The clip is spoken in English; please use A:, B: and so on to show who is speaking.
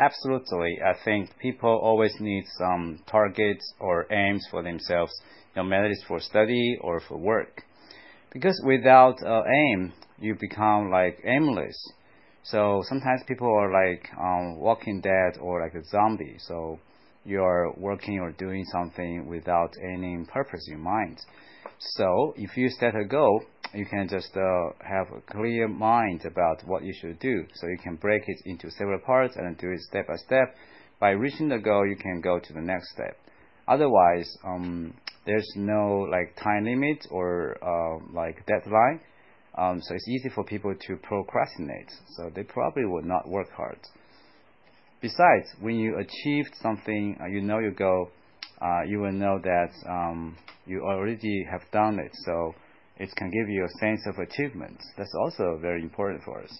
A: absolutely. I think people always need some targets or aims for themselves, no matter it's for study or for work. Because without uh, aim, you become like aimless. So sometimes people are like um, walking dead or like a zombie. So you are working or doing something without any purpose in mind. So if you set a goal, you can just uh, have a clear mind about what you should do. So you can break it into several parts and do it step by step. By reaching the goal, you can go to the next step. Otherwise, um, there's no like time limit or uh, like deadline. Um, so it's easy for people to procrastinate. So they probably would not work hard. Besides, when you achieved something, uh, you know your goal, uh, you will know that um, you already have done it. So it can give you a sense of achievement. That's also very important for us.